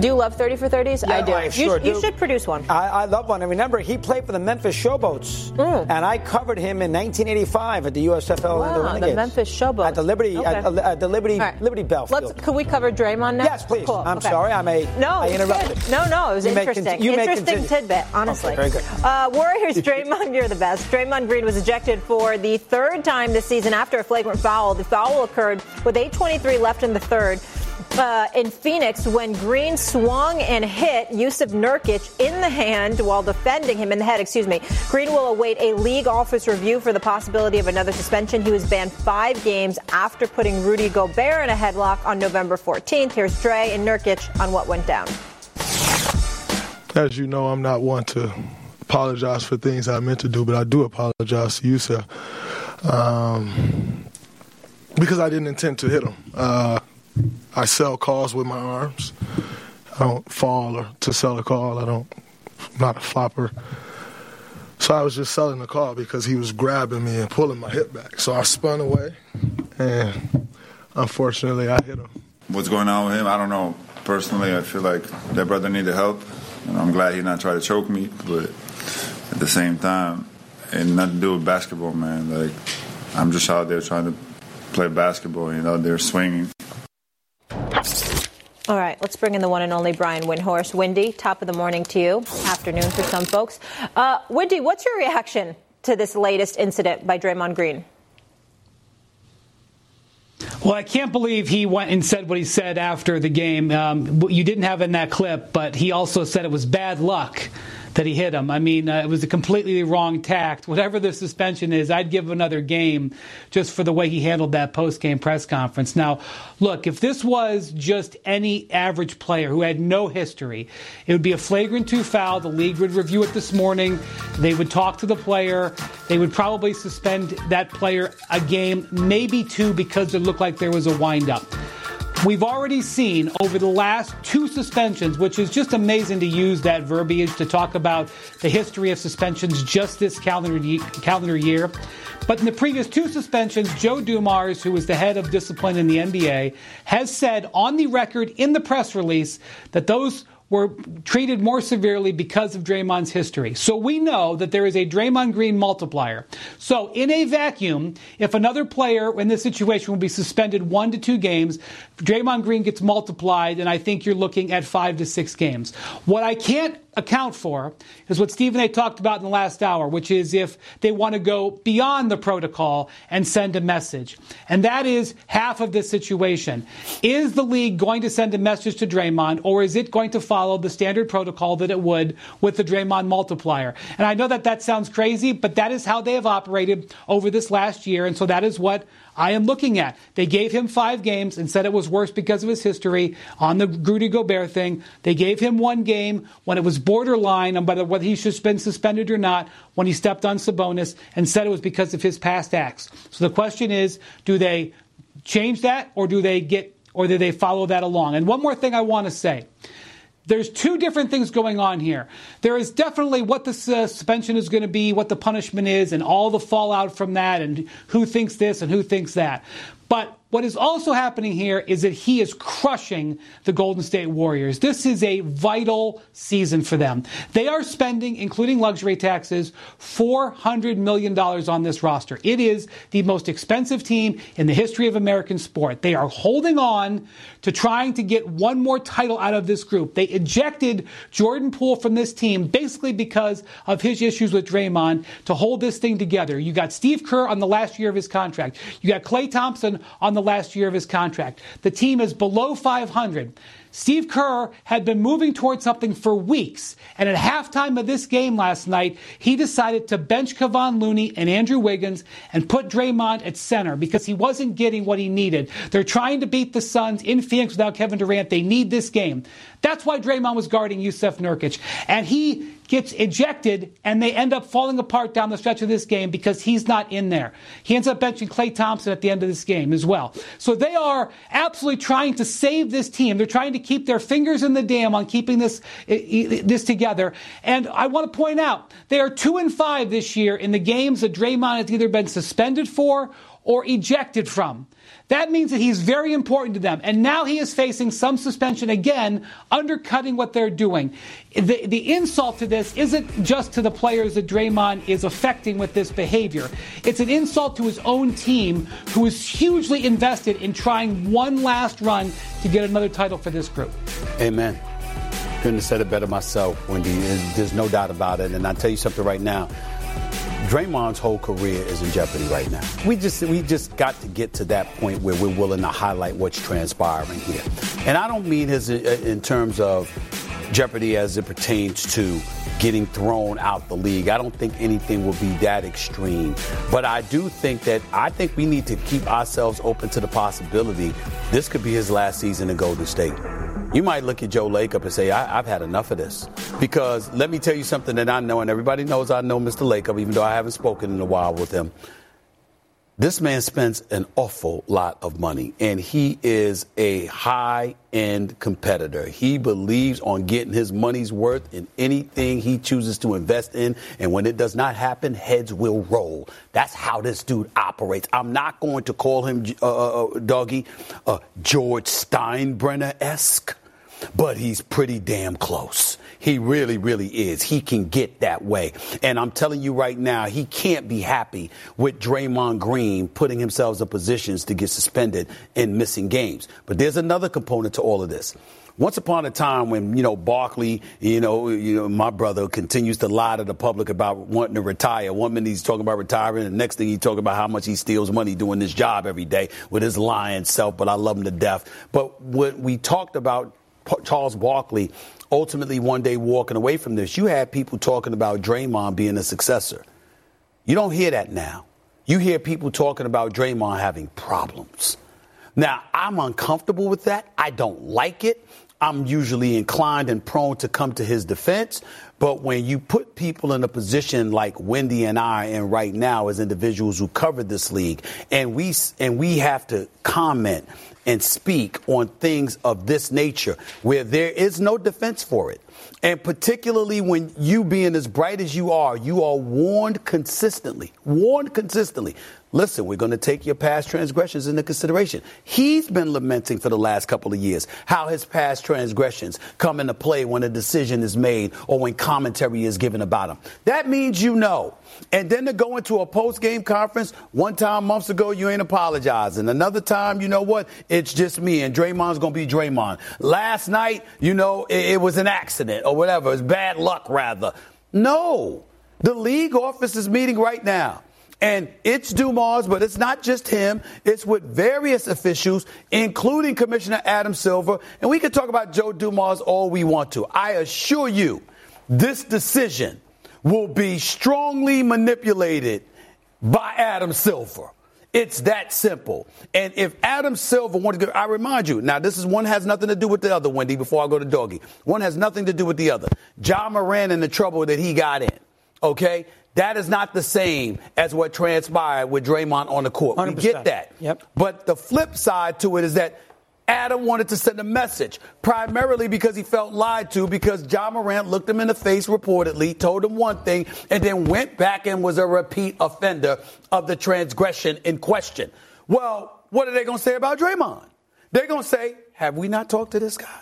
Do you love 30 for 30s? Yeah, I do. I you, sure you do. should produce one. I, I love one. And remember, he played for the Memphis Showboats, Mm. and I covered him in 1985 at the USFL. Wow, the, the Renegades. Memphis Showboats. at the Liberty Okay. at, at the Liberty right. Liberty Bell Let's. Could we cover Draymond now? Yes, please. Cool. I'm okay. sorry, I may- No, I interrupted. good. No, no, it was You interesting. you interesting tidbit, honestly. Okay, very good. Uh, Warriors Draymond, you're the best. Draymond Green was ejected for the third time this season after a flagrant foul. The foul occurred with 8:23 left in the third. Uh, in Phoenix, when Green swung and hit Jusuf Nurkic in the hand while defending him in the head, excuse me. Green will await a league office review for the possibility of another suspension. He was banned five games after putting Rudy Gobert in a headlock on November 14th. Here's Dre and Nurkic on what went down. As you know, I'm not one to apologize for things I meant to do, but I do apologize to you, sir, um, because I didn't intend to hit him. Uh, I sell calls with my arms. I don't fall or to sell a call. I don't. I'm not a flopper. So I was just selling the call because he was grabbing me and pulling my hip back. So I spun away, and unfortunately, I hit him. What's going on with him? I don't know. Personally, I feel like that brother needed help, and I'm glad he not try to choke me. But at the same time, it nothing to do with basketball, man. Like I'm just out there trying to play basketball, you know. They're swinging. All right, let's bring in the one and only Brian Windhorst. Windy, top of the morning to you, afternoon for some folks. Uh, Windy, what's your reaction to this latest incident by Draymond Green? Well, I can't believe he went and said what he said after the game. Um, you didn't have in that clip, but he also said it was bad luck that he hit him. I mean, uh, it was a completely wrong tact. Whatever the suspension is, I'd give another game just for the way he handled that post game press conference. Now, look, if this was just any average player who had no history, it would be a flagrant two foul. The league would review it this morning. They would talk to the player. They would probably suspend that player a game, maybe two, because it looked like there was a wind up. We've already seen over the last two suspensions, which is just amazing to use that verbiage to talk about the history of suspensions just this calendar, calendar year. But in the previous two suspensions, Joe Dumars, who is the head of discipline in the NBA, has said on the record in the press release that those were treated more severely because of Draymond's history. So we know that there is a Draymond Green multiplier. So in a vacuum, if another player in this situation will be suspended one to two games, Draymond Green gets multiplied, and I think you're looking at five to six games. What I can't account for is what Stephen A. talked about in the last hour, which is if they want to go beyond the protocol and send a message. And that is half of this situation. Is the league going to send a message to Draymond, or is it going to follow the standard protocol that it would with the Draymond multiplier? And I know that that sounds crazy, but that is how they have operated over this last year. And so that is what I am looking at. They gave him five games and said it was worse because of his history on the Rudy Gobert thing. They gave him one game when it was borderline on whether, he should have been suspended or not when he stepped on Sabonis and said it was because of his past acts. So the question is, do they change that or do they get or do they follow that along? And one more thing I want to say there's two different things going on here. There is definitely what the suspension is going to be, what the punishment is, and all the fallout from that, and who thinks this and who thinks that. But what is also happening here is that he is crushing the Golden State Warriors. This is a vital season for them. They are spending, including luxury taxes, $400 million on this roster. It is the most expensive team in the history of American sport. They are holding on to trying to get one more title out of this group. They ejected Jordan Poole from this team basically because of his issues with Draymond to hold this thing together. You got Steve Kerr on the last year of his contract. You got Klay Thompson on the last year of his contract. The team is below 500. Steve Kerr had been moving towards something for weeks, and at halftime of this game last night, he decided to bench Kevon Looney and Andrew Wiggins and put Draymond at center because he wasn't getting what he needed. They're trying to beat the Suns in Phoenix without Kevin Durant. They need this game. That's why Draymond was guarding Jusuf Nurkic, and he gets ejected, and they end up falling apart down the stretch of this game because he's not in there. He ends up benching Klay Thompson at the end of this game as well. So they are absolutely trying to save this team. They're trying to keep their fingers in the dam on keeping this this together. And I want to point out they are two and five this year in the games that Draymond has either been suspended for or ejected from. That means that he's very important to them. And now he is facing some suspension again, undercutting what they're doing. The, the insult to this isn't just to the players that Draymond is affecting with this behavior. It's an insult to his own team, who is hugely invested in trying one last run to get another title for this group. Amen. Couldn't have said it better myself, Windy. There's no doubt about it. And I'll tell you something right now. Draymond's whole career is in jeopardy right now. We just we just got to get to that point where we're willing to highlight what's transpiring here. And I don't mean his uh, in terms of jeopardy as it pertains to getting thrown out the league. I don't think anything will be that extreme. But I do think that I think we need to keep ourselves open to the possibility this could be his last season in Golden State. You might look at Joe Lacob and say, I, have had enough of this. Because let me tell you something that I know, and everybody knows I know Mr. Lacob, even though I haven't spoken in a while with him. This man spends an awful lot of money, and he is a high end competitor. He believes on getting his money's worth in anything he chooses to invest in, and when it does not happen, heads will roll. That's how this dude operates. I'm not going to call him, uh, uh, uh Doggy, uh, George Steinbrenner esque but he's pretty damn close. He really, really is. He can get that way. And I'm telling you right now, he can't be happy with Draymond Green putting himself in positions to get suspended and missing games. But there's another component to all of this. Once upon a time when, you know, Barkley, you know, you know, my brother continues to lie to the public about wanting to retire. One minute he's talking about retiring, the next thing he's talking about how much he steals money doing this job every day with his lying self, but I love him to death. But when we talked about Charles Barkley ultimately one day walking away from this, you had people talking about Draymond being a successor. You don't hear that now. You hear people talking about Draymond having problems. Now, I'm uncomfortable with that. I don't like it. I'm usually inclined and prone to come to his defense. But when you put people in a position like Windy and I and right now as individuals who cover this league, and we and we have to comment and speak on things of this nature where there is no defense for it. And particularly when you being as bright as you are, you are warned consistently, warned consistently. Listen, we're going to take your past transgressions into consideration. He's been lamenting for the last couple of years how his past transgressions come into play when a decision is made or when commentary is given about him. That means you know. And then to go into a post game conference, one time months ago, you ain't apologizing. Another time, you know what? It's just me, and Draymond's going to be Draymond. Last night, you know, it, it was an accident or whatever. It's bad luck, rather. No. The league office is meeting right now. And it's Dumars, but it's not just him. It's with various officials, including Commissioner Adam Silver. And we can talk about Joe Dumars all we want to. I assure you, this decision will be strongly manipulated by Adam Silver. It's that simple. And if Adam Silver wanted to, I remind you, now this is one has nothing to do with the other, Windy, before I go to Doggy. One has nothing to do with the other. Ja Morant and the trouble that he got in. Okay? That is not the same as what transpired with Draymond on the court. 100%. We get that. Yep. But the flip side to it is that Adam wanted to send a message, primarily because he felt lied to, because Ja Morant looked him in the face reportedly, told him one thing, and then went back and was a repeat offender of the transgression in question. Well, what are they going to say about Draymond? They're going to say, Have we not talked to this guy?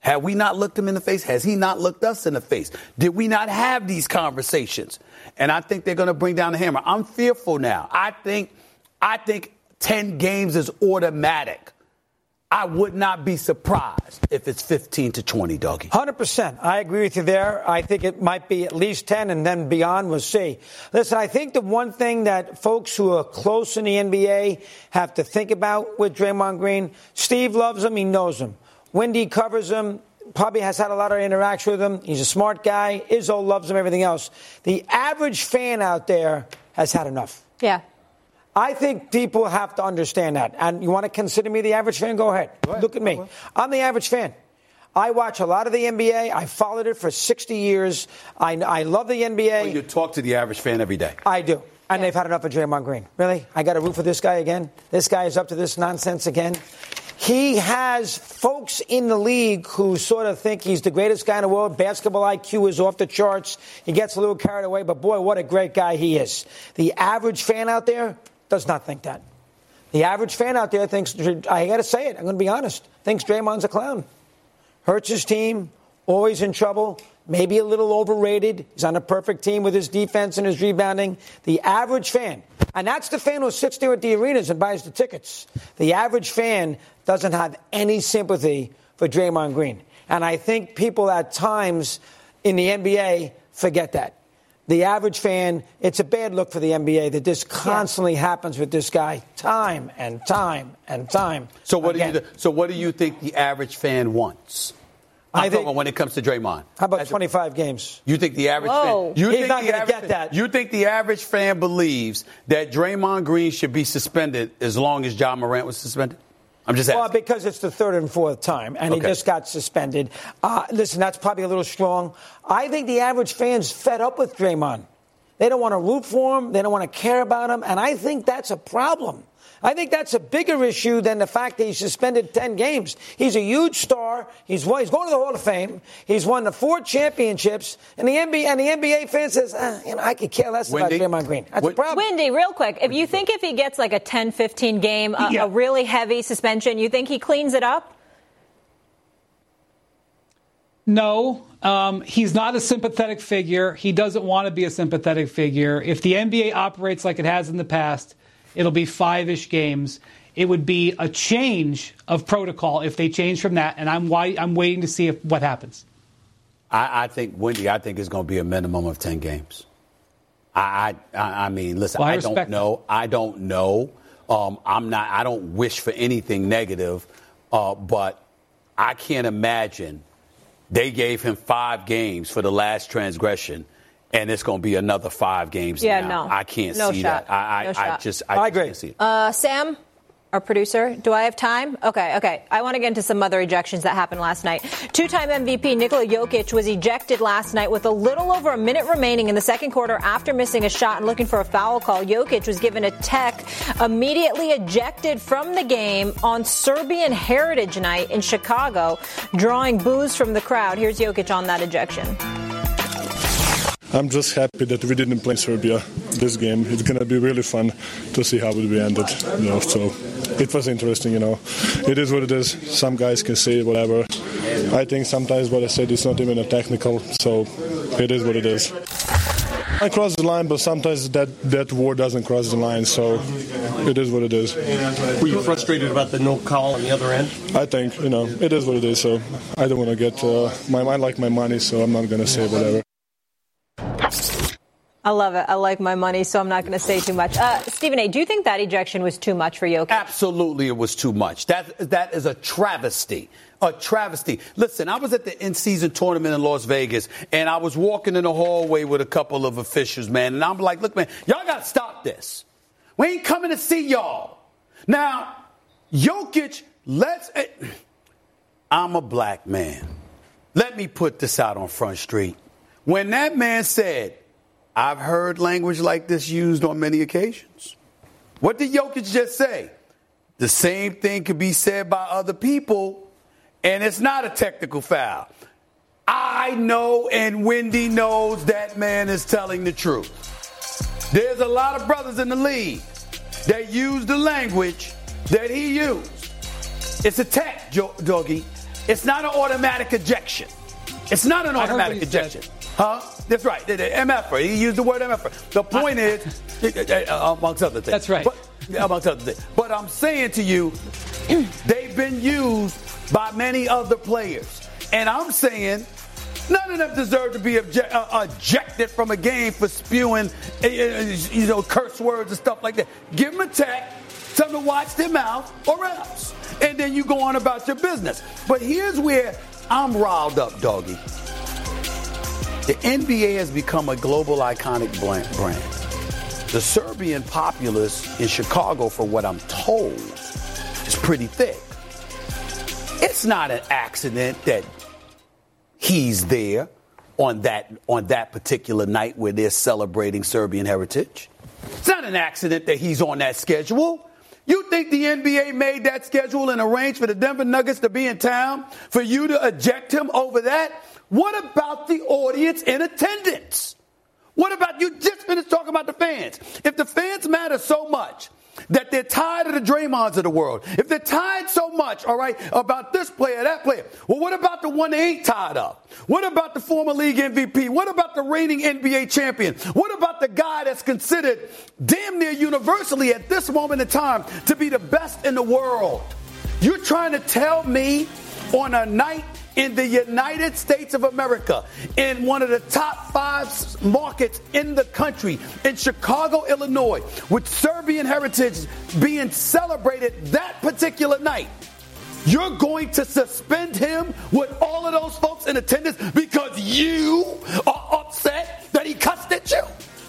Have we not looked him in the face? Has he not looked us in the face? Did we not have these conversations? And I think they're going to bring down the hammer. I'm fearful now. I think, I think 10 games is automatic. I would not be surprised if it's 15 to 20, doggy. 100%. I agree with you there. I think it might be at least 10 and then beyond, we'll see. Listen, I think the one thing that folks who are close in the NBA have to think about with Draymond Green, Steve loves him, he knows him. Windy covers him, probably has had a lot of interaction with him. He's a smart guy. Izzo loves him, everything else. The average fan out there has had enough. Yeah. I think people have to understand that. And you want to consider me the average fan? Go ahead. Go ahead. Look at me. I'm the average fan. I watch a lot of the NBA. I followed it for 60 years. I, I love the NBA. Well, you talk to the average fan every day. I do. And yeah. they've had enough of Draymond Green. Really? I got to root for this guy again? This guy is up to this nonsense again? He has folks in the league who sort of think he's the greatest guy in the world. Basketball IQ is off the charts. He gets a little carried away, but boy, what a great guy he is. The average fan out there does not think that. The average fan out there thinks, I got to say it, I'm going to be honest, thinks Draymond's a clown. Hurts his team, always in trouble, maybe a little overrated. He's on a perfect team with his defense and his rebounding. The average fan, and that's the fan who sits there at the arenas and buys the tickets. The average fan doesn't have any sympathy for Draymond Green. And I think people at times in the NBA forget that. The average fan, it's a bad look for the NBA that this constantly yeah. happens with this guy, time and time and time. So what again. do you? So what do you think the average fan wants? I think when it comes to Draymond. How about 25 games? You think the average Whoa. fan? You He's think not going to get that. You think the average fan believes that Draymond Green should be suspended as long as Ja Morant was suspended? I'm just asking. Well, because it's the third and fourth time, and okay. he just got suspended. Uh, listen, that's probably a little strong. I think the average fan's fed up with Draymond. They don't want to root for him. They don't want to care about him, and I think that's a problem. I think that's a bigger issue than the fact that he's suspended 10 games. He's a huge star. He's, he's going to the Hall of Fame. He's won the four championships. And the NBA, and the NBA fan says, ah, you know, I could care less Windy. about Draymond Green. That's w- a problem. Windy, real quick, if you think if he gets like a 10, 15 game, a, yeah. a really heavy suspension, you think he cleans it up? No, um, he's not a sympathetic figure. He doesn't want to be a sympathetic figure. If the NBA operates like it has in the past, It'll be five ish games. It would be a change of protocol if they change from that, and I'm why I'm waiting to see if, what happens. I, I think Windy, I think it's going to be a minimum of ten games. I I, I mean, listen. Well, I, I don't know. That. I don't know. Um, I'm not. I don't wish for anything negative, uh, but I can't imagine they gave him five games for the last transgression and it's going to be another five games. Yeah, now. no, I can't no see shot. that. I, no I, shot. I just, I, I agree. can't see it. Uh, Sam, our producer, do I have time? Okay, okay. I want to get into some other ejections that happened last night. Two-time MVP Nikola Jokic was ejected last night with a little over a minute remaining in the second quarter after missing a shot and looking for a foul call. Jokic was given a tech, immediately ejected from the game on Serbian Heritage Night in Chicago, drawing boos from the crowd. Here's Jokic on that ejection. I'm just happy that we didn't play Serbia this game. It's gonna be really fun to see how it will be ended. You know, so it was interesting. You know, it is what it is. Some guys can say whatever. I think sometimes what I said is not even a technical. So it is what it is. I cross the line, but sometimes that, that word doesn't cross the line, so it is what it is. Were you frustrated about the no call on the other end? I think, you know, it is what it is, so I don't want to get, uh, my, I like my money, so I'm not going to say whatever. I love it. I like my money, so I'm not going to say too much. Uh, Stephen A., do you think that ejection was too much for Jokic? Absolutely, it was too much. That that is a travesty. A travesty. Listen, I was at the in-season tournament in Las Vegas, and I was walking in the hallway with a couple of officials, man, and I'm like, "Look, man, y'all got to stop this. We ain't coming to see y'all." Now, Jokic, let's. Eh, I'm a black man. Let me put this out on Front Street. When that man said I've heard language like this used on many occasions. What did Jokic just say? The same thing could be said by other people, and it's not a technical foul. I know, and Wendy knows that man is telling the truth. There's a lot of brothers in the league that use the language that he used. It's a tech, Doggy. It's not an automatic ejection. It's not an automatic ejection. Said. Huh? That's right. The, the MF. He used the word MF. The point I, is, uh, amongst other things. That's right. But, amongst other things. But I'm saying to you, they've been used by many other players. And I'm saying none of them deserve to be uh, ejected from a game for spewing, uh, you know, curse words and stuff like that. Give them a tech, tell them to watch their mouth, or else. And then you go on about your business. But here's where I'm riled up, doggy. The NBA has become a global iconic brand. The Serbian populace in Chicago, for what I'm told, is pretty thick. It's not an accident that he's there on that on that particular night where they're celebrating Serbian heritage. It's not an accident that he's on that schedule. You think the NBA made that schedule and arranged for the Denver Nuggets to be in town for you to eject him over that? What about the audience in attendance? What about you just finished talking about the fans? If the fans matter so much, that they're tired of the Draymonds of the world, if they're tired so much, all right, about this player, that player, well, what about the one they ain't tired of? What about the former league MVP? What about the reigning NBA champion? What about the guy that's considered damn near universally at this moment in time to be the best in the world? You're trying to tell me on a night in the United States of America, in one of the top five markets in the country, in Chicago, Illinois, with Serbian heritage being celebrated that particular night. You're going to suspend him with all of those folks in attendance because you are upset that he cussed at you.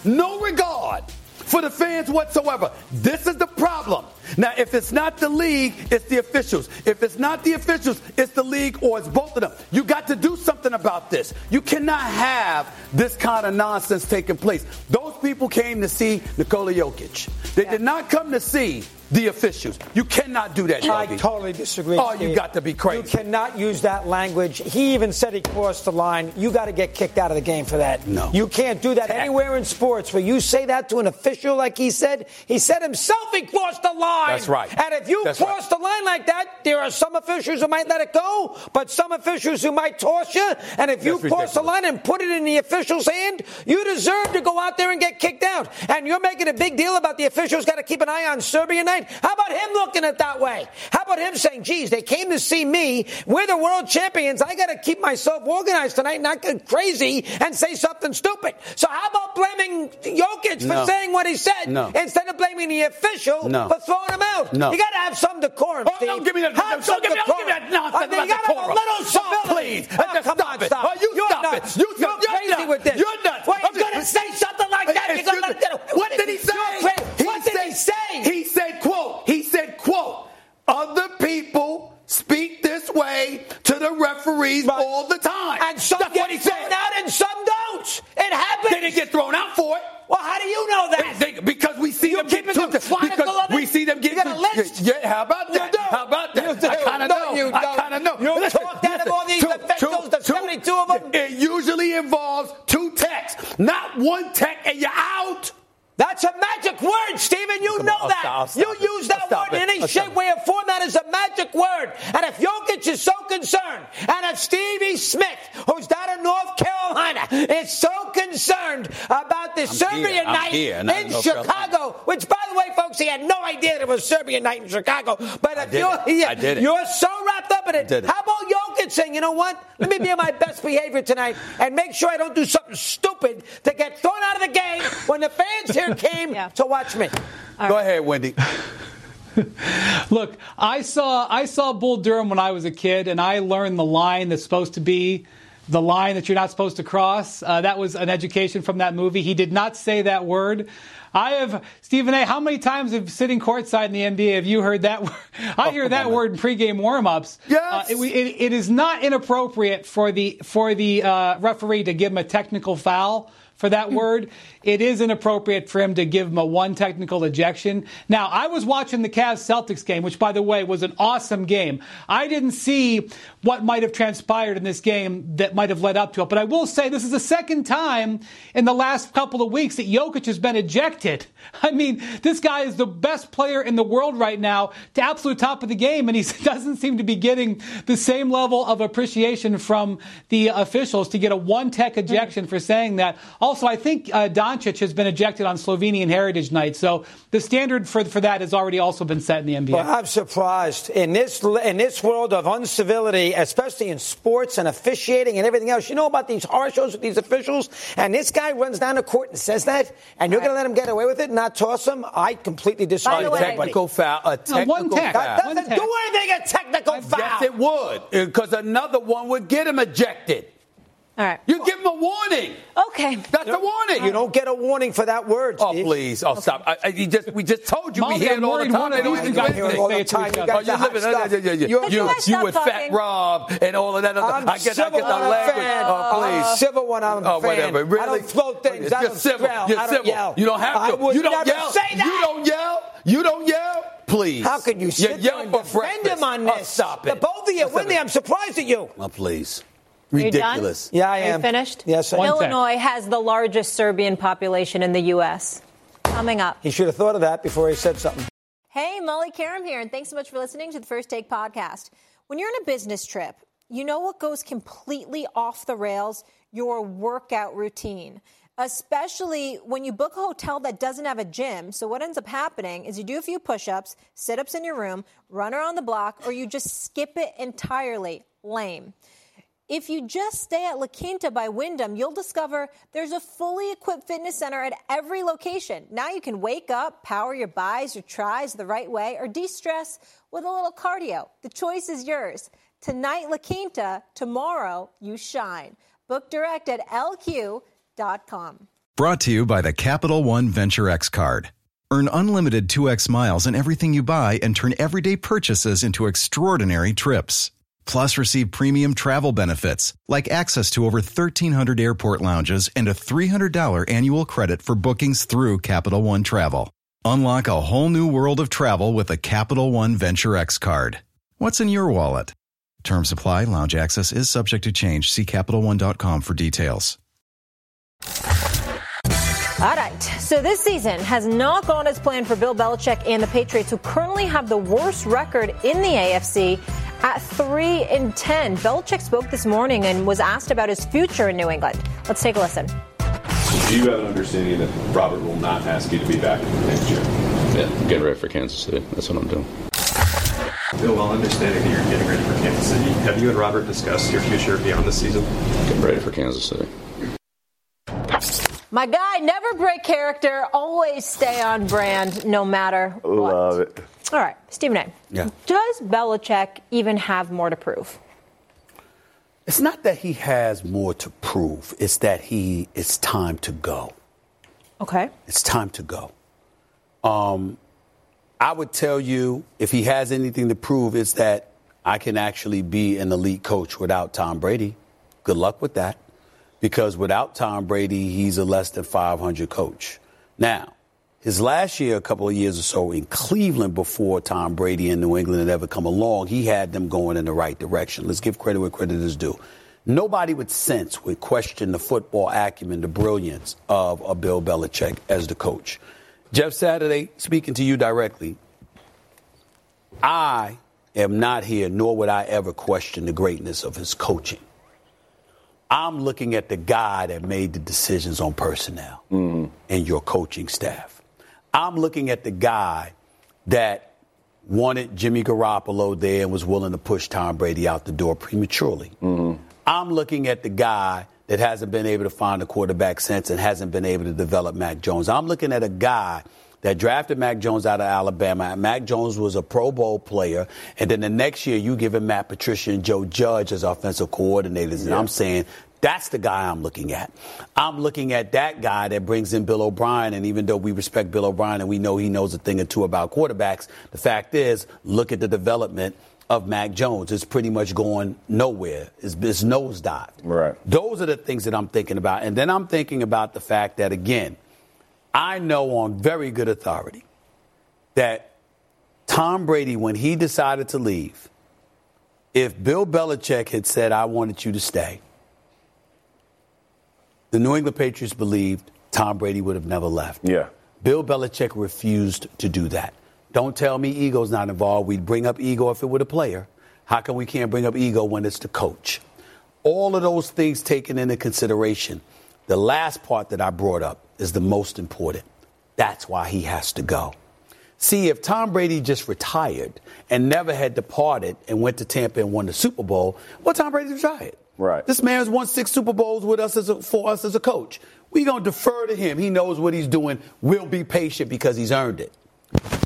No regard for the fans whatsoever. This is the problem. Now, if it's not the league, it's the officials. If it's not the officials, it's the league or it's both of them. You got to do something about this. You cannot have this kind of nonsense taking place. Those people came to see Nikola Jokic. They yeah. did not come to see the officials. You cannot do that. I totally disagree. Oh, Steve. you got to be crazy. You cannot use that language. He even said he crossed the line. You got to get kicked out of the game for that. No. You can't do that anywhere in sports where you say that to an official like he said. He said himself he crossed the line. That's right. And if you That's cross right. the line like that, there are some officials who might let it go, but some officials who might toss you. And if you That's cross the line and put it in the official's hand, you deserve to go out there and get kicked out. And you're making a big deal about the officials got to keep an eye on Serbia night. How about him looking at that way? How about him saying, geez, they came to see me. We're the world champions. I got to keep myself organized tonight, not get crazy and say something stupid. So how about blaming Jokic No. for saying what he said No. instead of blaming the official No. for throwing him out? No. You got to have some decorum, Oh, Steve. don't give me that. Have Don't give me, don't give me that nonsense I mean, you got to have a little Oh, civility. please. Oh, Just come stop on, it. stop. Oh, you you're stop nuts. it. You- you're, you're crazy nuts. with this. You're nuts. He's Okay. going to say something like that. You're gonna me. What did he say? Crazy. What did he say? He said, quote, he said, quote, other people speak this way to the referees Right. all the time. And some That's get thrown out and some don't. It happens. They didn't get thrown out for it. well, how do you know that? They- they- because we see You're them get too, the because we see them get You got a too- list? Yeah, how about that? How about that? I kind of No, know. you I kind of know. You Listen, talked out of listen, all these two- officials, the 72 of them? It usually involves two texts, not one text, and you're out. That's a magic word, Stephen. You Come know on, I'll that. stop- I'll stop you it. use that I'll word in any I'll shape, way, or form. That is a magic word. And if Jokic is so concerned, and if Stevie Smith, who's down in North Carolina, is so concerned about the Serbian. I'm night here, in in North Chicago, which, by the way, folks, he had no idea that it was Serbian night in Chicago. But if you're, it. yeah, I did it. you're so wrapped up in it, it. how about Jokic saying, you know what? Let me be on my best behavior tonight and make sure I don't do something stupid to get thrown out of the game when the fans here came Yeah. to watch me. Go ahead, Windy. Look, I saw I saw Bull Durham when I was a kid, and I learned the line that's supposed to be the line that you're not supposed to cross. Uh, that was an education from that movie. He did not say that word. I have Stephen A. How many times have sitting courtside in the NBA have you heard that? word? I hear that word in pregame warmups. Yes. Uh, it, it, it is not inappropriate for the for the uh, referee to give him a technical foul for that word. It is inappropriate for him to give him a one technical ejection. Now, I was watching the Cavs Celtics game, which, by the way, was an awesome game. I didn't see what might have transpired in this game that might have led up to it, but I will say this is the second time in the last couple of weeks that Jokic has been ejected. I mean, this guy is the best player in the world right now, to absolute top of the game, and he doesn't seem to be getting the same level of appreciation from the officials to get a one tech ejection for saying that. Also, I think uh, Doncic has been ejected on Slovenian Heritage Night, so the standard for for that has already also been set in the NBA. Well, I'm surprised in this in this world of uncivility, especially in sports and officiating and everything else. You know about these horror shows with these officials, and this guy runs down the court and says that, and you're going to let him get away with it, and not toss him? I completely disagree. With way- everybody. Technical foul. A technical one tech. foul. That One doesn't tech. do anything. A technical foul. Yes, it would, because another one would get him ejected. All right. You give him a warning. Okay. That's a warning. You don't get a warning for that word. Oh Steve. please! Oh stop! I, I, you just we just told you we hear it all the time. one of They don't even guys hear it all the say it to time. each You other. Oh, guys you are hot live yeah, yeah, yeah. You're- Could you, you guys you with Fat? Rob and all of that. Other, I'm I get, I civil get the when I'm language. fan. Oh I'm please! civil when I'm Oh, whatever. Really? I don't float oh, things. You're I don't civil. spell. You're I don't yell. You don't have to. you don't yell. You don't yell. You don't yell. Please. How could you sit yell there and defend him on Oh, this? stop The both of you, Windy, I'm surprised at you. Oh, please. Are you done? Ridiculous. Yeah, I Are am. you finished? Yes, I am. One. Illinois has the largest Serbian population in the U.S. Coming up. He should have thought of that before he said something. Hey, Molly Qerim here, and thanks so much for listening to the First Take podcast. When you're on a business trip, you know what goes completely off the rails? Your workout routine especially when you book a hotel that doesn't have a gym. So, what ends up happening is you do a few push ups, sit ups in your room, run around the block, or you just skip it entirely. Lame. If you just stay at La Quinta by Wyndham, you'll discover there's a fully equipped fitness center at every location. Now you can wake up, power your buys, your tries the right way, or de stress with a little cardio. The choice is yours. Tonight, La Quinta, tomorrow, you shine. Book direct at lq.com. Brought to you by the Capital One Venture X card. Earn unlimited 2x miles in everything you buy and turn everyday purchases into extraordinary trips. Plus, receive premium travel benefits like access to over 1,300 airport lounges and a $300 annual credit for bookings through Capital One Travel. Unlock a whole new world of travel with a Capital One Venture X card. What's in your wallet? Terms apply. Lounge access is subject to change. See CapitalOne.com for details. All right. So this season has not gone as planned for Bill Belichick and the Patriots, who currently have the worst record in the AFC at 3 in 10. Belichick spoke this morning and was asked about his future in New England. Let's take a listen. Do you have an understanding that Robert will not ask you to be back next year? Yeah, getting ready for Kansas City. That's what I'm doing. Bill, while understanding that you're getting ready for Kansas City, have you and Robert discussed your future beyond the season? Getting ready for Kansas City. My guy, never break character, always stay on brand, no matter what. Love it. All right, Stephen A. Yeah. Does Belichick even have more to prove? It's not that he has more to prove. It's that he. It's time to go. Okay. It's time to go. Um, I would tell you if he has anything to prove, it's that I can actually be an elite coach without Tom Brady. Good luck with that because without Tom Brady, he's a less than 500 coach. Now, his last year, a couple of years or so in Cleveland before Tom Brady and New England had ever come along, he had them going in the right direction. Let's give credit where credit is due. Nobody with sense would question the football acumen, the brilliance of a Bill Belichick as the coach. Jeff Saturday, speaking to you directly, I am not here, nor would I ever question the greatness of his coaching. I'm looking at the guy that made the decisions on personnel mm-hmm. and your coaching staff. I'm looking at the guy that wanted Jimmy Garoppolo there and was willing to push Tom Brady out the door prematurely. Mm-hmm. I'm looking at the guy that hasn't been able to find a quarterback since and hasn't been able to develop Mac Jones. I'm looking at a guy that drafted Mac Jones out of Alabama. Mac Jones was a Pro Bowl player, and then the next year you give him Matt Patricia and Joe Judge as offensive coordinators, and yeah. I'm saying that's the guy I'm looking at. I'm looking at that guy that brings in Bill O'Brien, and even though we respect Bill O'Brien and we know he knows a thing or two about quarterbacks, the fact is, look at the development of Mac Jones. It's pretty much going nowhere. It's, it's nosedived. Right. Those are the things that I'm thinking about. And then I'm thinking about the fact that, again, I know on very good authority that Tom Brady, when he decided to leave, if Bill Belichick had said, I wanted you to stay, the New England Patriots believed Tom Brady would have never left. Yeah. Bill Belichick refused to do that. Don't tell me ego's not involved. We'd bring up ego if it were the player. How come we can't bring up ego when it's the coach? All of those things taken into consideration. The last part that I brought up is the most important. That's why he has to go. See, if Tom Brady just retired and never had departed and went to Tampa and won the Super Bowl, well, Tom Brady retired. Right. This man's won six Super Bowls with us as a, for us as a coach. We're going to defer to him. He knows what he's doing. We'll be patient because he's earned it.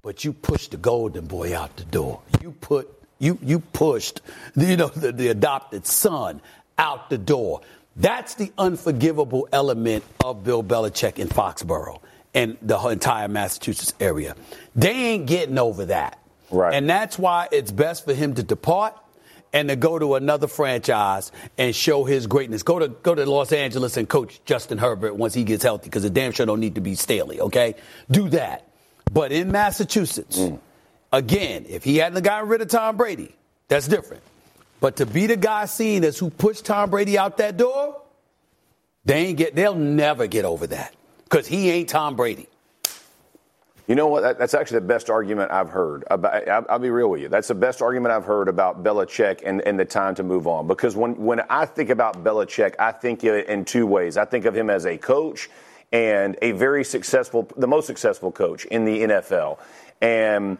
But you pushed the golden boy out the door. You put you you pushed you know the, the adopted son out the door. That's the unforgivable element of Bill Belichick in Foxborough and the entire Massachusetts area. They ain't getting over that. Right. And that's why it's best for him to depart and to go to another franchise and show his greatness. Go to go to Los Angeles and coach Justin Herbert once he gets healthy because the damn sure don't need to be Staley, okay? Do that. But in Massachusetts, mm. again, if he hadn't gotten rid of Tom Brady, that's different. But to be the guy seen as who pushed Tom Brady out that door, they ain't get they'll never get over that. Because he ain't Tom Brady. You know what? That's actually the best argument I've heard. About, I'll be real with you. That's the best argument I've heard about Belichick and, and the time to move on. Because when, when I think about Belichick, I think in two ways. I think of him as a coach and a very successful, the most successful coach in the NFL. And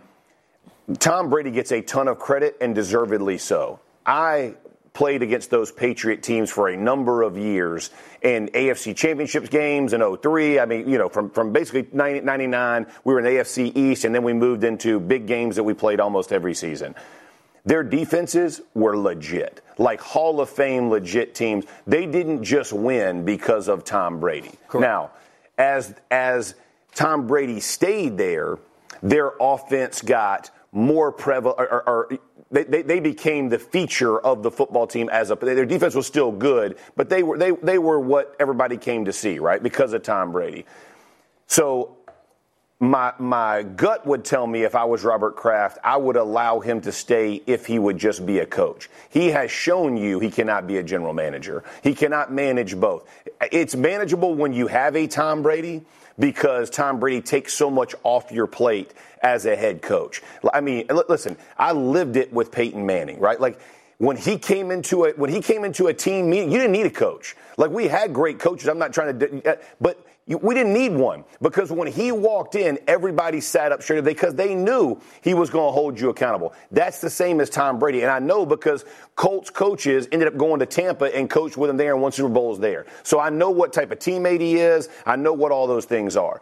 Tom Brady gets a ton of credit and deservedly so. I played against those Patriot teams for a number of years in AFC championships games in 03. I mean, you know, from, from basically 99, we were in the AFC East, and then we moved into big games that we played almost every season. Their defenses were legit, like Hall of Fame legit teams. They didn't just win because of Tom Brady. Correct. Now, as as Tom Brady stayed there, their offense got more prevalent, or, or, or they, they, they, became the feature of the football team as a their defense was still good, but they were they they were what everybody came to see, right? Because of Tom Brady. So my my gut would tell me if I was Robert Kraft, I would allow him to stay if he would just be a coach. He has shown you he cannot be a general manager. He cannot manage both. It's manageable when you have a Tom Brady because Tom Brady takes so much off your plate as a head coach. I mean, listen, I lived it with Peyton Manning, right? Like when he came into a when he came into a team meeting, you didn't need a coach. Like we had great coaches. I'm not trying to, uh, but we didn't need one because when he walked in, everybody sat up straight because they knew he was going to hold you accountable. That's the same as Tom Brady. And I know because Colts coaches ended up going to Tampa and coached with him there and won Super Bowls there. So I know what type of teammate he is. I know what all those things are.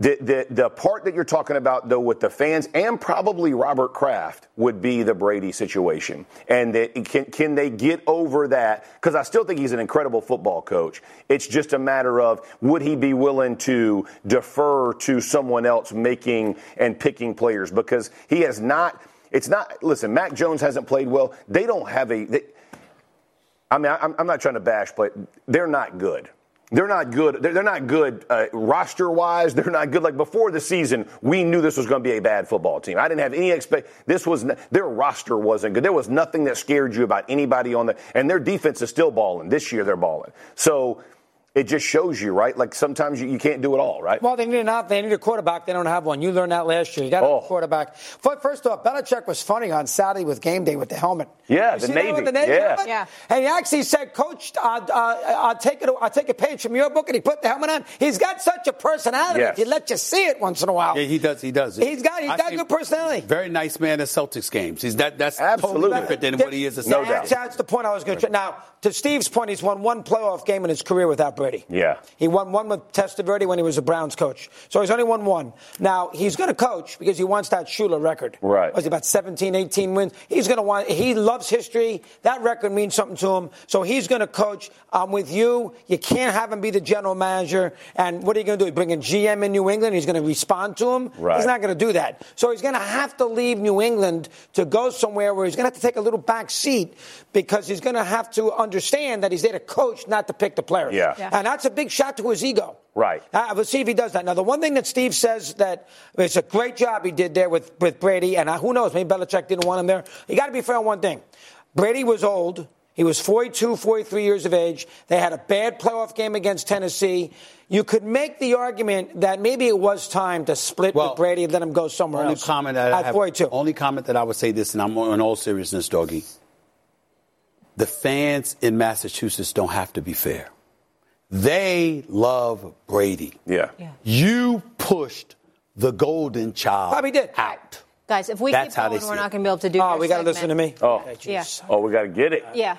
The, the, the part that you're talking about, though, with the fans and probably Robert Kraft would be the Brady situation. And that can, can they get over that? Because I still think he's an incredible football coach. It's just a matter of would he be willing to defer to someone else making and picking players? Because he has not, it's not, listen, Mac Jones hasn't played well. They don't have a, they, I mean, I'm, I'm not trying to bash, but they're not good. They're not good. They're, not good uh, roster wise. They're not good. Like before the season, we knew this was going to be a bad football team. I didn't have any expect. This was their roster wasn't good. There was nothing that scared you about anybody on the. And their defense is still balling. This year they're balling. So it just shows you, right? Like sometimes you, you can't do it all, right? Well, they need an they need a quarterback. They don't have one. You learned that last year. You got oh. a quarterback. First off, Belichick was funny on Saturday with game day with the helmet. Yeah, you the Navy. the Navy. Yeah. Helmet? yeah. And he actually said, "Coach, uh, uh, I'll take it. I'll take a page from your book." And he put the helmet on. He's got such a personality. Yes. He let you see it once in a while. Yeah, he does. He does. He's got. He's I got good personality. Very nice man at Celtics games. He's that. That's absolutely totally different than what he is. At no doubt. That's the point I was going to. Now, to Steve's point, he's won one playoff game in his career without Brady. Yeah. He won one with Testaverde when he was a Browns coach. So he's only won one. Now, he's going to coach because he wants that Shula record. Right. Was he about 17, 18 wins? He's going to want, he loves history. That record means something to him. So he's going to coach. I'm with you. You can't have him be the general manager. And what are you going to do? You bring a GM in New England. He's going to respond to him. Right. He's not going to do that. So he's going to have to leave New England to go somewhere where he's going to have to take a little back seat because he's going to have to understand that he's there to coach, not to pick the players. Yeah. yeah. And that's a big shot to his ego. Right. Uh, we'll see if he does that. Now, the one thing that Steve says that it's a great job he did there with, with Brady, and uh, who knows, maybe Belichick didn't want him there. You got to be fair on one thing. Brady was old. He was 42, 43 years of age. They had a bad playoff game against Tennessee. You could make the argument that maybe it was time to split well, with Brady and let him go somewhere only else. Comment that at have, 42. Only comment that I would say this, and I'm in all seriousness, doggy. The fans in Massachusetts don't have to be fair. They love Brady. Yeah. yeah. You pushed the golden child Probably did. out. Guys, if we That's keep going, we're not going to be able to do. Oh, we got to listen to me. Oh, yeah. Oh, oh we got to get it. Yeah.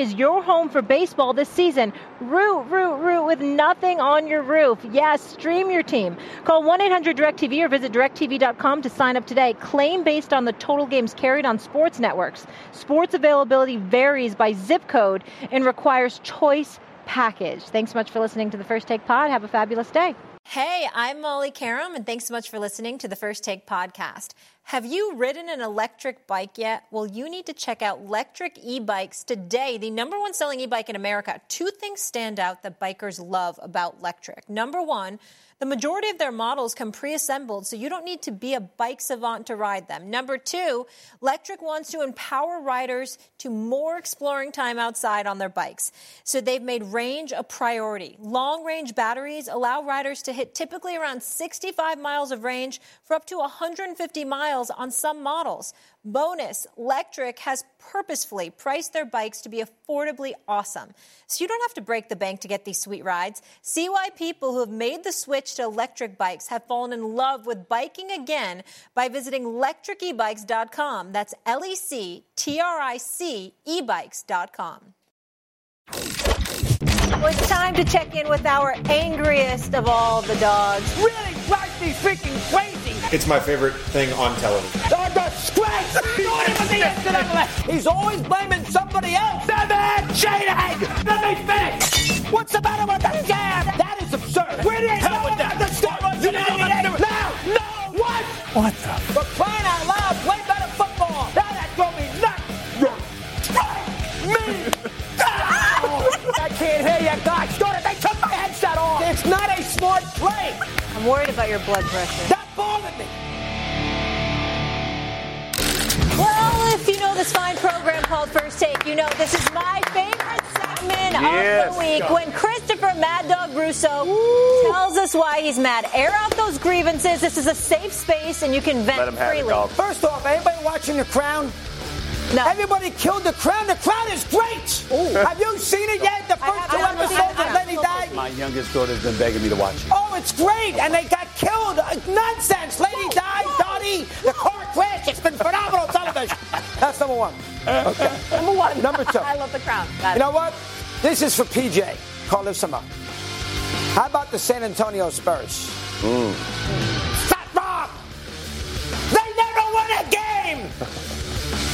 is your home for baseball this season. Root, root, root with nothing on your roof. Yes, stream your team. Call 1 800 DirecTV or visit directv.com to sign up today. Claim based on the total games carried on sports networks. Sports availability varies by zip code and requires choice package. Thanks so much for listening to the First Take Pod. Have a fabulous day. Hey, I'm Molly Qerim, and thanks so much for listening to the First Take podcast. Have you ridden an electric bike yet? Well, you need to check out Electric E Bikes today, the number one selling e bike in America. Two things stand out that bikers love about Electric. Number one, the majority of their models come pre-assembled, so you don't need to be a bike savant to ride them. Number two, Lectric wants to empower riders to more exploring time outside on their bikes. So they've made range a priority. Long range batteries allow riders to hit typically around 65 miles of range for up to 150 miles on some models. Bonus, Lectric has purposefully priced their bikes to be affordably awesome. So you don't have to break the bank to get these sweet rides. See why people who have made the switch to electric bikes have fallen in love with biking again by visiting lectricebikes.com. That's L E C T R I C ebikes.com. Well, it's time to check in with our angriest of all the dogs. Really drives me freaking crazy. It's my favorite thing on television. The disgrace! Doing it with the NCAA. He's always blaming somebody else. The man cheating! Let me finish! What's the matter with the scam? That is absurd. We didn't know about the scam. You didn't know Now, no, what? What the? For crying out loud, play better football. Now that drove me nuts. Me! I can't hear you guys. Daughter, they took my headset off. It's not a smart play. I'm worried about your blood pressure. This fine program called First Take, you know this is my favorite segment Yes. of the week when Christopher Mad Dog Russo tells us why he's mad. Air out those grievances. This is a safe space and you can vent Let him have it, freely. dog. First off, anybody watching The Crown? No. Everybody killed The Crown. The Crown is great. Have you seen it yet? The first two haven't seen episodes of Lenny died. My youngest daughter's been begging me to watch it. Oh, it's great. And they got killed. Uh, Nonsense. Lady died. Dodi. The car crash. It's been phenomenal television. That's number one. Okay. Number one. Number two. I love the crown. Got You it. know what? This is for PJ. Call this up. How about the San Antonio Spurs? Mm. Fat Rob! They never win a game!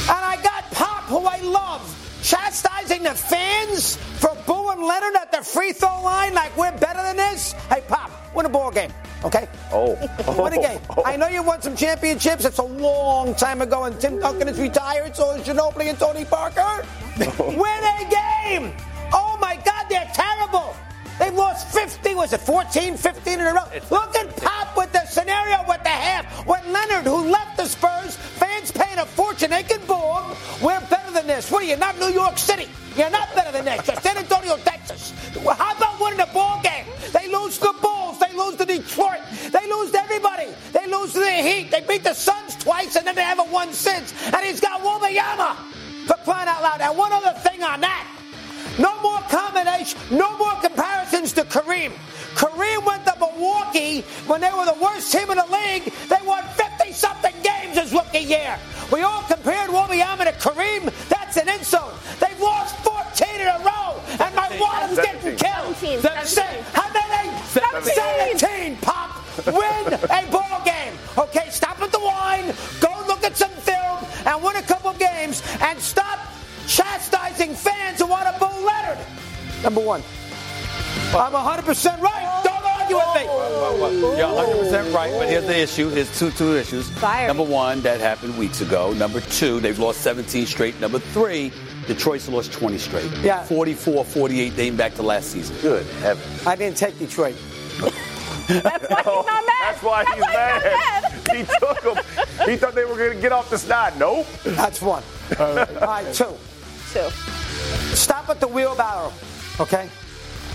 and I got Pop, who I love, chastising the fans for booing Leonard at the free throw line like we're better than this. Hey, Pop, win a ball game, okay? Oh. Win a game. Oh. I know you won some championships. It's a long time ago, and Tim Duncan is retired, so is Ginobili and Tony Parker. Win a game! Oh my God, they're terrible. They've lost 50, was it 14, 15 in a row? Look and they haven't won since. And he's got Wembanyama for crying out loud. And one other thing on that. No more combination, no more comparisons to Kareem. Kareem went to Milwaukee when they were the worst team in the league. They won 50 something games his rookie year. Number one. I'm 100% right. Don't argue with me. You're 100 percent right, but here's the issue. Here's two two issues. Fire. Number one, that happened weeks ago. Number two, they've lost 17 straight. Number three, Detroit's lost 20 straight. Yeah. 44, 48, dating back to last season. Good heavens. I didn't take Detroit. That's why he's not mad. That's why he's mad. he took them. He thought they were going to get off the snide. Nope. That's one. All right, two. Two. Stop at the wheelbarrow, okay?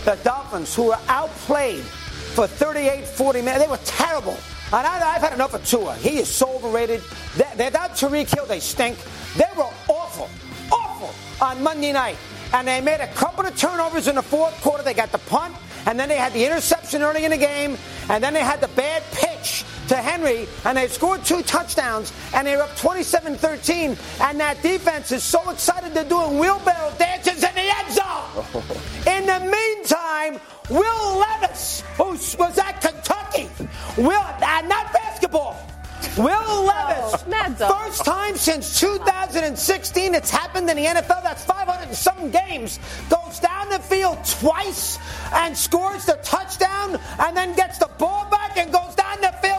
The Dolphins, who were outplayed for 38 40 minutes, they were terrible. And I, I've had enough of Tua. He is so overrated. They, without Tyreek Hill, they stink. They were awful, awful on Monday night. And they made a couple of turnovers in the fourth quarter. They got the punt, and then they had the interception early in the game, and then they had the bad pitch to Henry, and they scored two touchdowns, and they were up 27 13. And that defense is so excited they're doing wheelbarrow dances zone. In the meantime, Will Levis, who was at Kentucky, Will, uh, not basketball. Will Levis, Mad Dog. first time since 2016 it's happened in the NFL. That's 500 and some games. Goes down the field twice and scores the touchdown and then gets the ball back and goes down the field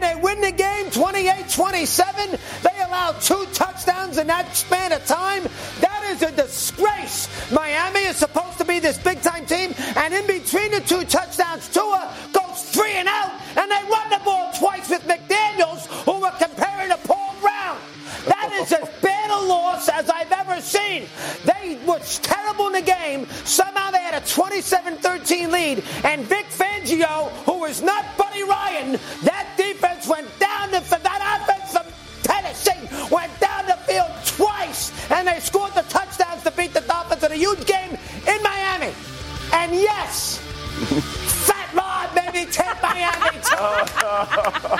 and they win the game 28 27. They allow two touchdowns in that span of time. That is a disgrace. Miami is supposed to be this big time team, and in between the two touchdowns, Tua goes three and out, and they run the ball twice with McDaniels, who were comparing to Paul Brown. That is bad loss as I've ever seen. They were terrible in the game. Somehow they had a 27-13 lead, and Vic Fangio, who is not Buddy Ryan, that defense went down the that offense from Tennessee went down the field twice, and they scored the touchdowns to beat the Dolphins in a huge game in Miami. And yes, Fat Rod maybe take Miami.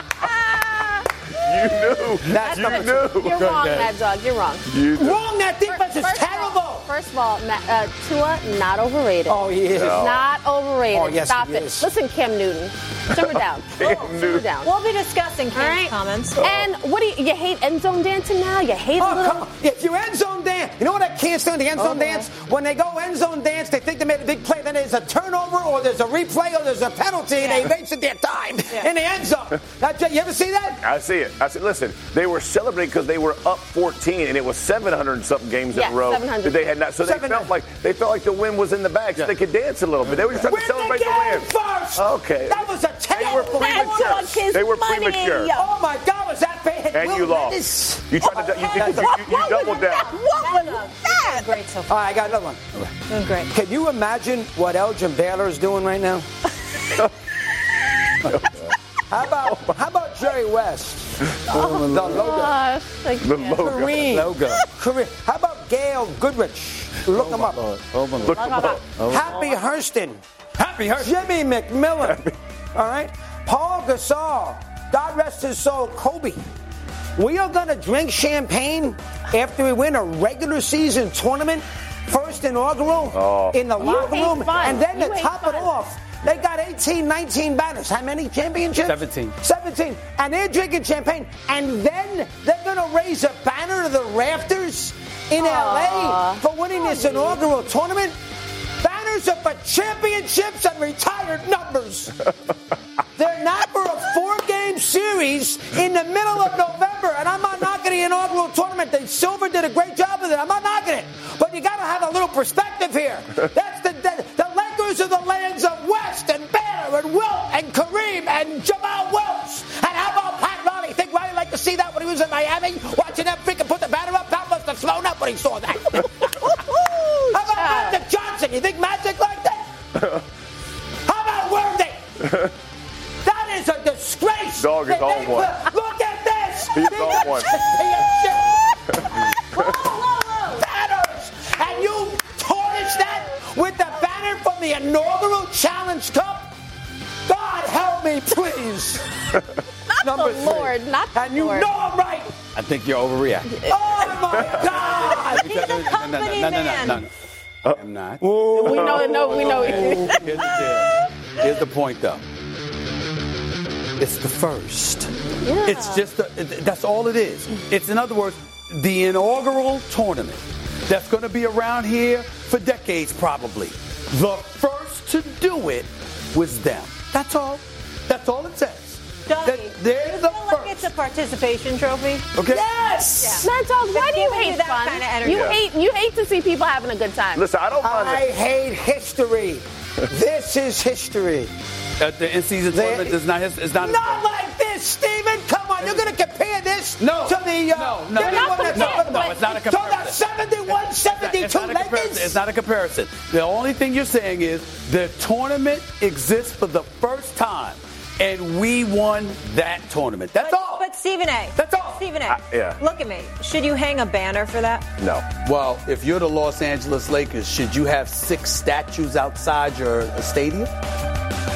You knew. That's you number knew. You're wrong, Mad Dog. You're wrong. You knew. Wrong. That defense is First of terrible. all- First of all, Ma- uh, Tua not overrated. Oh, he is. No. Not overrated. Oh, yes, Stop he it. is. Listen, Cam Newton, simmer down. Cam Simmer Newton. down. We'll be discussing Cam's All right. comments. And what do you, you hate end zone dancing now? You hate oh, a Oh, little. come on. If you end zone dance, you know what I can't stand the end oh, zone boy. dance? When they go end zone dance, they think they made a big play, then there's a turnover or there's a replay or there's a penalty, and they wasted their time in the end zone. That's. You ever see that? I see it. I see. Listen, they were celebrating because they were up 14, and it was 700 and something games Yeah, in a row 700. that they had not. So they felt like they felt like the win was in the bag, so they could dance a little bit. They were just trying Win to celebrate the the, win. first. Okay. That was a They were terrible That premature. They were money. premature. Oh my God, was that bad? And Will you lost. Levis. You tried to. You, you, you, you, you What was doubled that? down. What was that? Great so far. All right, I got another one. Doing great. Can you imagine what Elgin Baylor is doing right now? how about how about Jerry West? Oh, the logo. Gosh, like, The logo. Kareem. Logo. Kareem. How about Gail Goodrich? Look oh, him up. Oh, my Look Lord. them up. Happy oh, Hurston. Happy Hairston. Jimmy McMillian. All right. Paul Gasol. God rest his soul. Kobe. We are going to drink champagne after we win a regular season tournament, first inaugural, Oh. in the You locker room. fun. And then You to hate top it off, they got 18, 19 banners. How many championships? 17. 17. And they're drinking champagne. And then they're going to raise a banner to the rafters in LA for winning this inaugural tournament. Are for championships and retired numbers. They're not for a four game series in the middle of November. And I'm not knocking the inaugural tournament. The Silver did a great job with it. I'm not knocking it. But you got to have a little perspective here. That's the, the, the Lakers are the lands of West and Baylor and Wilt and Kareem and Jamaal Wilkes. And how about Pat Riley? Think Riley liked to see that when he was in Miami? Watching them freaking put the banner up? Pat must have thrown up when he saw that. how about Magic Johnson? You think Magic like that? How about Worthy? That is a disgrace. Dog is that on one. put- Look at this. He's They on got one. championship Banners. And you tarnish that with the banner from the inaugural Challenge Cup? God help me, please. Number the three. Lord, not the And you Lord. know I'm right. I think you're overreacting. Oh my God. He's a company no, no, no, man. No, no. I'm not. we know, no, we know. Here's the deal. Here's the point, though. It's the first. It's just the, that's all it is. It's in other words, the inaugural tournament that's going to be around here for decades, probably. The first to do it was them. That's all. That's all it says. Dougie, That they're you the feel like it's a participation trophy? Okay. Yes. Mad Dog, why do you hate that fun? kind of energy. You Yeah. hate you hate to see people having a good time. Listen, I don't mind. I the- hate history. this is history. Uh, the in-season They- tournament is not. Is not. Not like this, Stephen. Come on, you're going to compare this No. to the uh, No, no, give me no, one that's no, no, it's not a comparison. To the comparison. 71, It's 72 not a comparison. It's not a comparison. The only thing you're saying is the tournament exists for the first time, and we won that tournament. That's But, all. but Stephen A. That's all. Stephen A. Uh, yeah. Look at me. Should you hang a banner for that? No. well, if you're the Los Angeles Lakers, should you have six statues outside your stadium?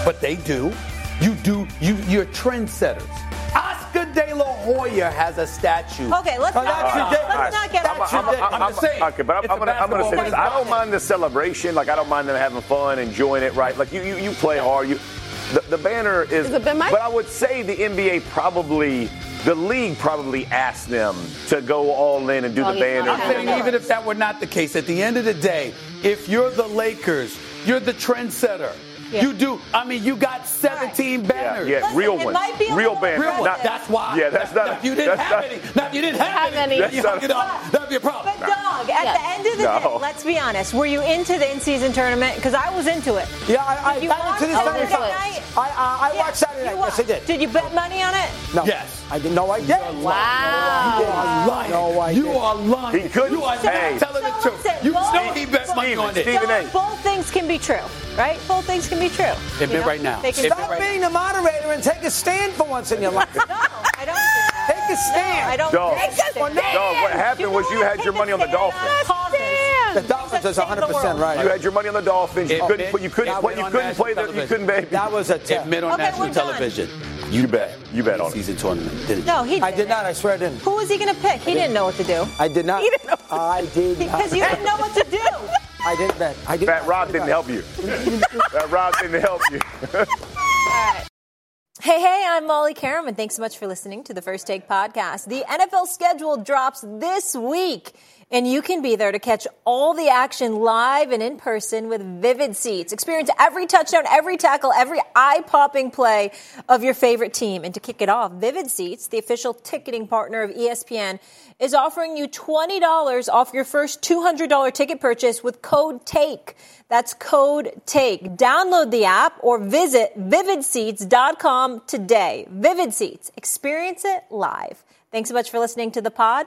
But they do. You do. You, you're trendsetters. Oscar De La Hoya has a statue. Okay, let's not, that's let's ridiculous. not get I'm, off I'm. I'm, I'm just saying, Okay, but I'm, it's I'm gonna, I'm gonna say this. I don't mind the celebration. Like I don't mind them having fun, enjoying it. Right? Like you, you, you play hard. You, the, the banner is. Is it Ben But I would say the NBA probably, the league probably asked them to go all in and do Oh, the banner. I'm saying even if that were not the case, at the end of the day, if you're the Lakers, You're the trendsetter. Yeah. You do. I mean, you got 17 banners. Yeah, Listen, real it ones. might be a Real little band. Real one. aggressive. That's why. Yeah, that's not. Now, if you didn't have not- any, now if you didn't have, Have any, any. then you That's up. That'd be a problem. But dog, at Yeah. the end of the No. day, let's be honest. Were you into the in-season tournament? Because I was into it. Yeah, I, I Did you got into this I was Saturday Saturday night? I, I, I Yeah, watched Saturday you night. Yes, I did. Did you bet money on it? No. Yes. I did. No, I did. Wow. You are lying. No, I you are lying. He couldn't. You are Hey. not telling the truth. You know he bet money Stephen, on it. A. Both things can be true, right? Both things can be true. Admit You know? right now. They can Stop right being the moderator and take a stand for once in your life. No, I don't. do. Take a stand. No, I don't. Dog. take a stand. Dog, what happened was you had your money on the Dolphins. The Dolphins is 100 percent right. You had your money on the Dolphins. You couldn't. it- You couldn't. that play- You couldn't play. The, you couldn't. Baby. That was a test. Admit on Okay, national television. You bet. You bet on it. Season tournament. Didn't No, he. I did didn't. I swear I didn't. Who was he going to pick? He didn't know what to do. I did not. He didn't know. I did not. Because you didn't know what to do. I didn't bet. I did Fat. Rob didn't help you. Fat Rob didn't help you. Hey, hey, I'm Molly Qerim, and thanks so much for listening to the First Take podcast. The NFL schedule drops this week, and you can be there to catch all the action live and in person with Vivid Seats. Experience every touchdown, every tackle, every eye popping play of your favorite team. And to kick it off, Vivid Seats, the official ticketing partner of ESPN, is offering you $20 off your first $200 ticket purchase with code TAKE. That's code TAKE. Download the app or visit vividseats.com today. Vivid Seats. Experience it live. Thanks so much for listening to the pod.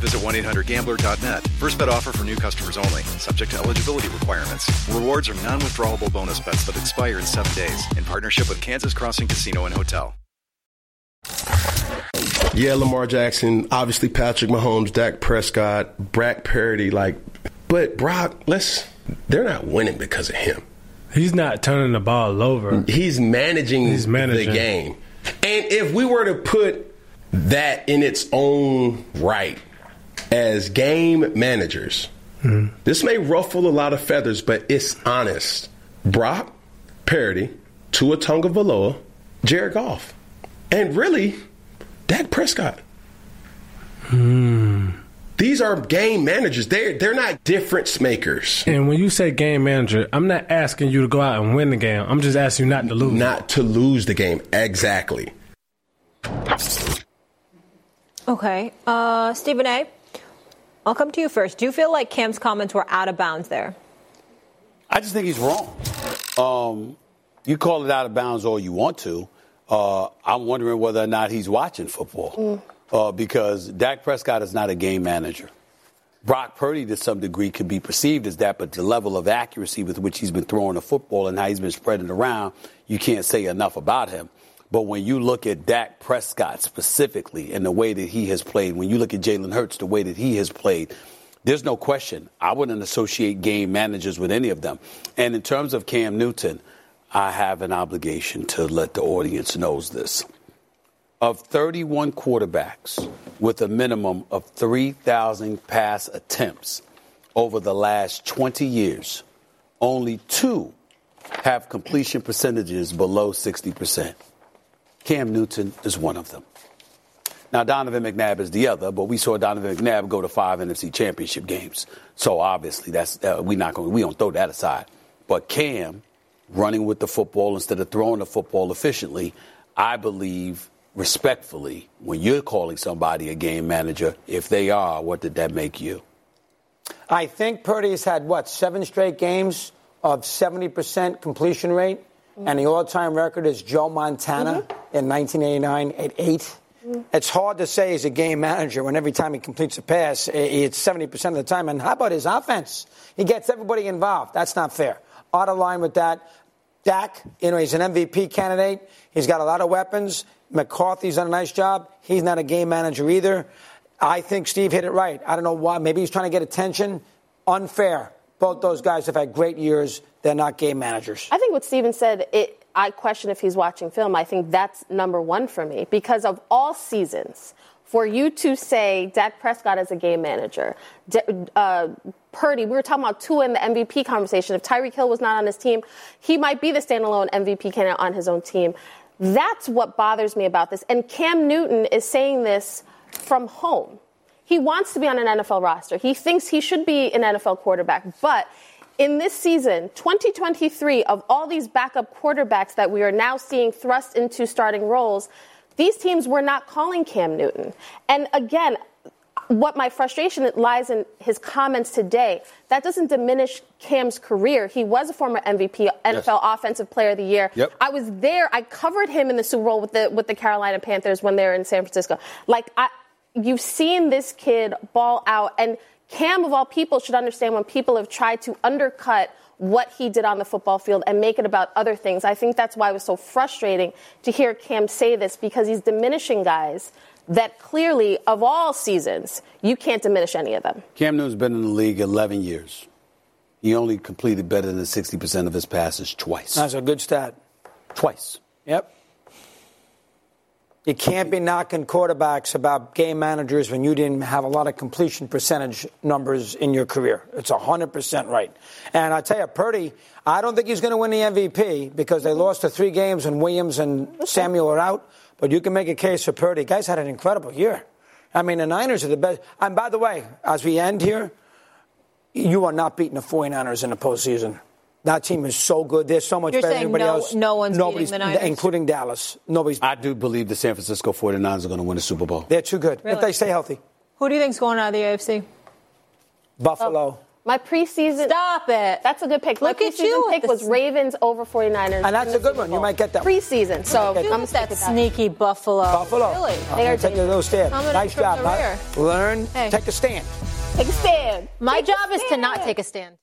visit 1-800-GAMBLER.net. First bet offer for new customers only. Subject to eligibility requirements. Rewards are non-withdrawable bonus bets that expire in seven days. In partnership with Kansas Crossing Casino and Hotel. Yeah, Lamar Jackson, obviously Patrick Mahomes, Dak Prescott, Brock Purdy, like, but Brock, let's, they're not winning because of him. He's not turning the ball over. He's managing, He's managing. the game. And if we were to put that in its own right as game managers, this may ruffle a lot of feathers, but it's honest. Brock Purdy, Tua Tagovailoa, Jared Goff, and really, Dak Prescott. These are game managers. They're they're not difference makers. And when you say game manager, I'm not asking you to go out and win the game. I'm just asking you not to lose. Not to lose the game. Exactly. Okay. Uh, Stephen A., I'll come to you first. Do you feel like Cam's comments were out of bounds there? I just think he's wrong. Um, you call it out of bounds all you want to. Uh, I'm wondering whether or not he's watching football uh, because Dak Prescott is not a game manager. Brock Purdy, to some degree, could be perceived as that, but the level of accuracy with which he's been throwing the football and how he's been spreading it around, you can't say enough about him. But when you look at Dak Prescott specifically and the way that he has played, when you look at Jalen Hurts, the way that he has played, there's no question. I wouldn't associate game managers with any of them. And in terms of Cam Newton, I have an obligation to let the audience knows this. Of 31 quarterbacks with a minimum of 3,000 pass attempts over the last 20 years, only two have completion percentages below 60%. Cam Newton is one of them. Now, Donovan McNabb is the other, but we saw Donovan McNabb go to five NFC championship games. So obviously, that's uh, we not going we don't throw that aside. But Cam running with the football instead of throwing the football efficiently, I believe respectfully, when you're calling somebody a game manager, if they are, what did that make you? I think Purdy's had what seven straight games of 70% completion rate, and the all-time record is Joe Montana mm-hmm. in 1989 at eight. Mm-hmm. it's hard to say he's a game manager when every time he completes a pass, it's 70% of the time. And how about his offense? He gets everybody involved. That's not fair. Out of line with that. Dak, you know, he's an MVP candidate. He's got a lot of weapons. McCarthy's done a nice job. He's not a game manager either. I think Steve hit it right. I don't know why. Maybe he's trying to get attention. Unfair. Both those guys have had great years. They're not game managers. I think what Stephen said, it, I question if he's watching film. I think that's number one for me because of all seasons. For you to say Dak Prescott is a game manager, uh, Purdy, we were talking about Tua in the MVP conversation. If Tyreek Hill was not on his team, he might be the standalone MVP candidate on his own team. That's what bothers me about this. And Cam Newton is saying this from home. He wants to be on an NFL roster. He thinks he should be an NFL quarterback. But in this season, 2023, of all these backup quarterbacks that we are now seeing thrust into starting roles, these teams were not calling Cam Newton. And again, what my frustration lies in his comments today. That doesn't diminish Cam's career. He was a former MVP, NFL Offensive Player of the Year. Yep. I was there. I covered him in the Super Bowl with the with the Carolina Panthers when they were in San Francisco. Like I, you've seen this kid ball out, and Cam of all people should understand when people have tried to undercut what he did on the football field and make it about other things. I think that's why it was so frustrating to hear Cam say this because he's diminishing guys that clearly, of all seasons, you can't diminish any of them. Cam Newton's been in the league 11 years. He only completed better than 60% of his passes twice. That's a good stat. Twice. Yep. You can't be knocking quarterbacks about game managers when you didn't have a lot of completion percentage numbers in your career. It's 100% right. And I tell you, Purdy, I don't think he's going to win the MVP because they lost the three games and Williams and Samuel are out. But you can make a case for Purdy. Guys had an incredible year. I mean, the Niners are the best. And by the way, as we end here, you are not beating the 49ers in the postseason. That team is so good. They're so much You're better saying than anybody no- else. no one's beating Nobody's, the Niners? including Dallas. Nobody's. I do believe the San Francisco 49ers are going to win the Super Bowl. They're too good Really? if they stay healthy. Who do you think's going out of the AFC? Buffalo. My preseason. Stop it. That's a good pick. Look My at preseason you pick was Ravens over 49ers. And that's a good one. You might get that. Preseason. So I'm Look that with that. sneaky Buffalo. Buffalo. Really? Uh, They are take a dangerous. little stand. Nice job. the huh? Learn. Hey. Take a stand. Take a stand. My Take a job is to not take a stand.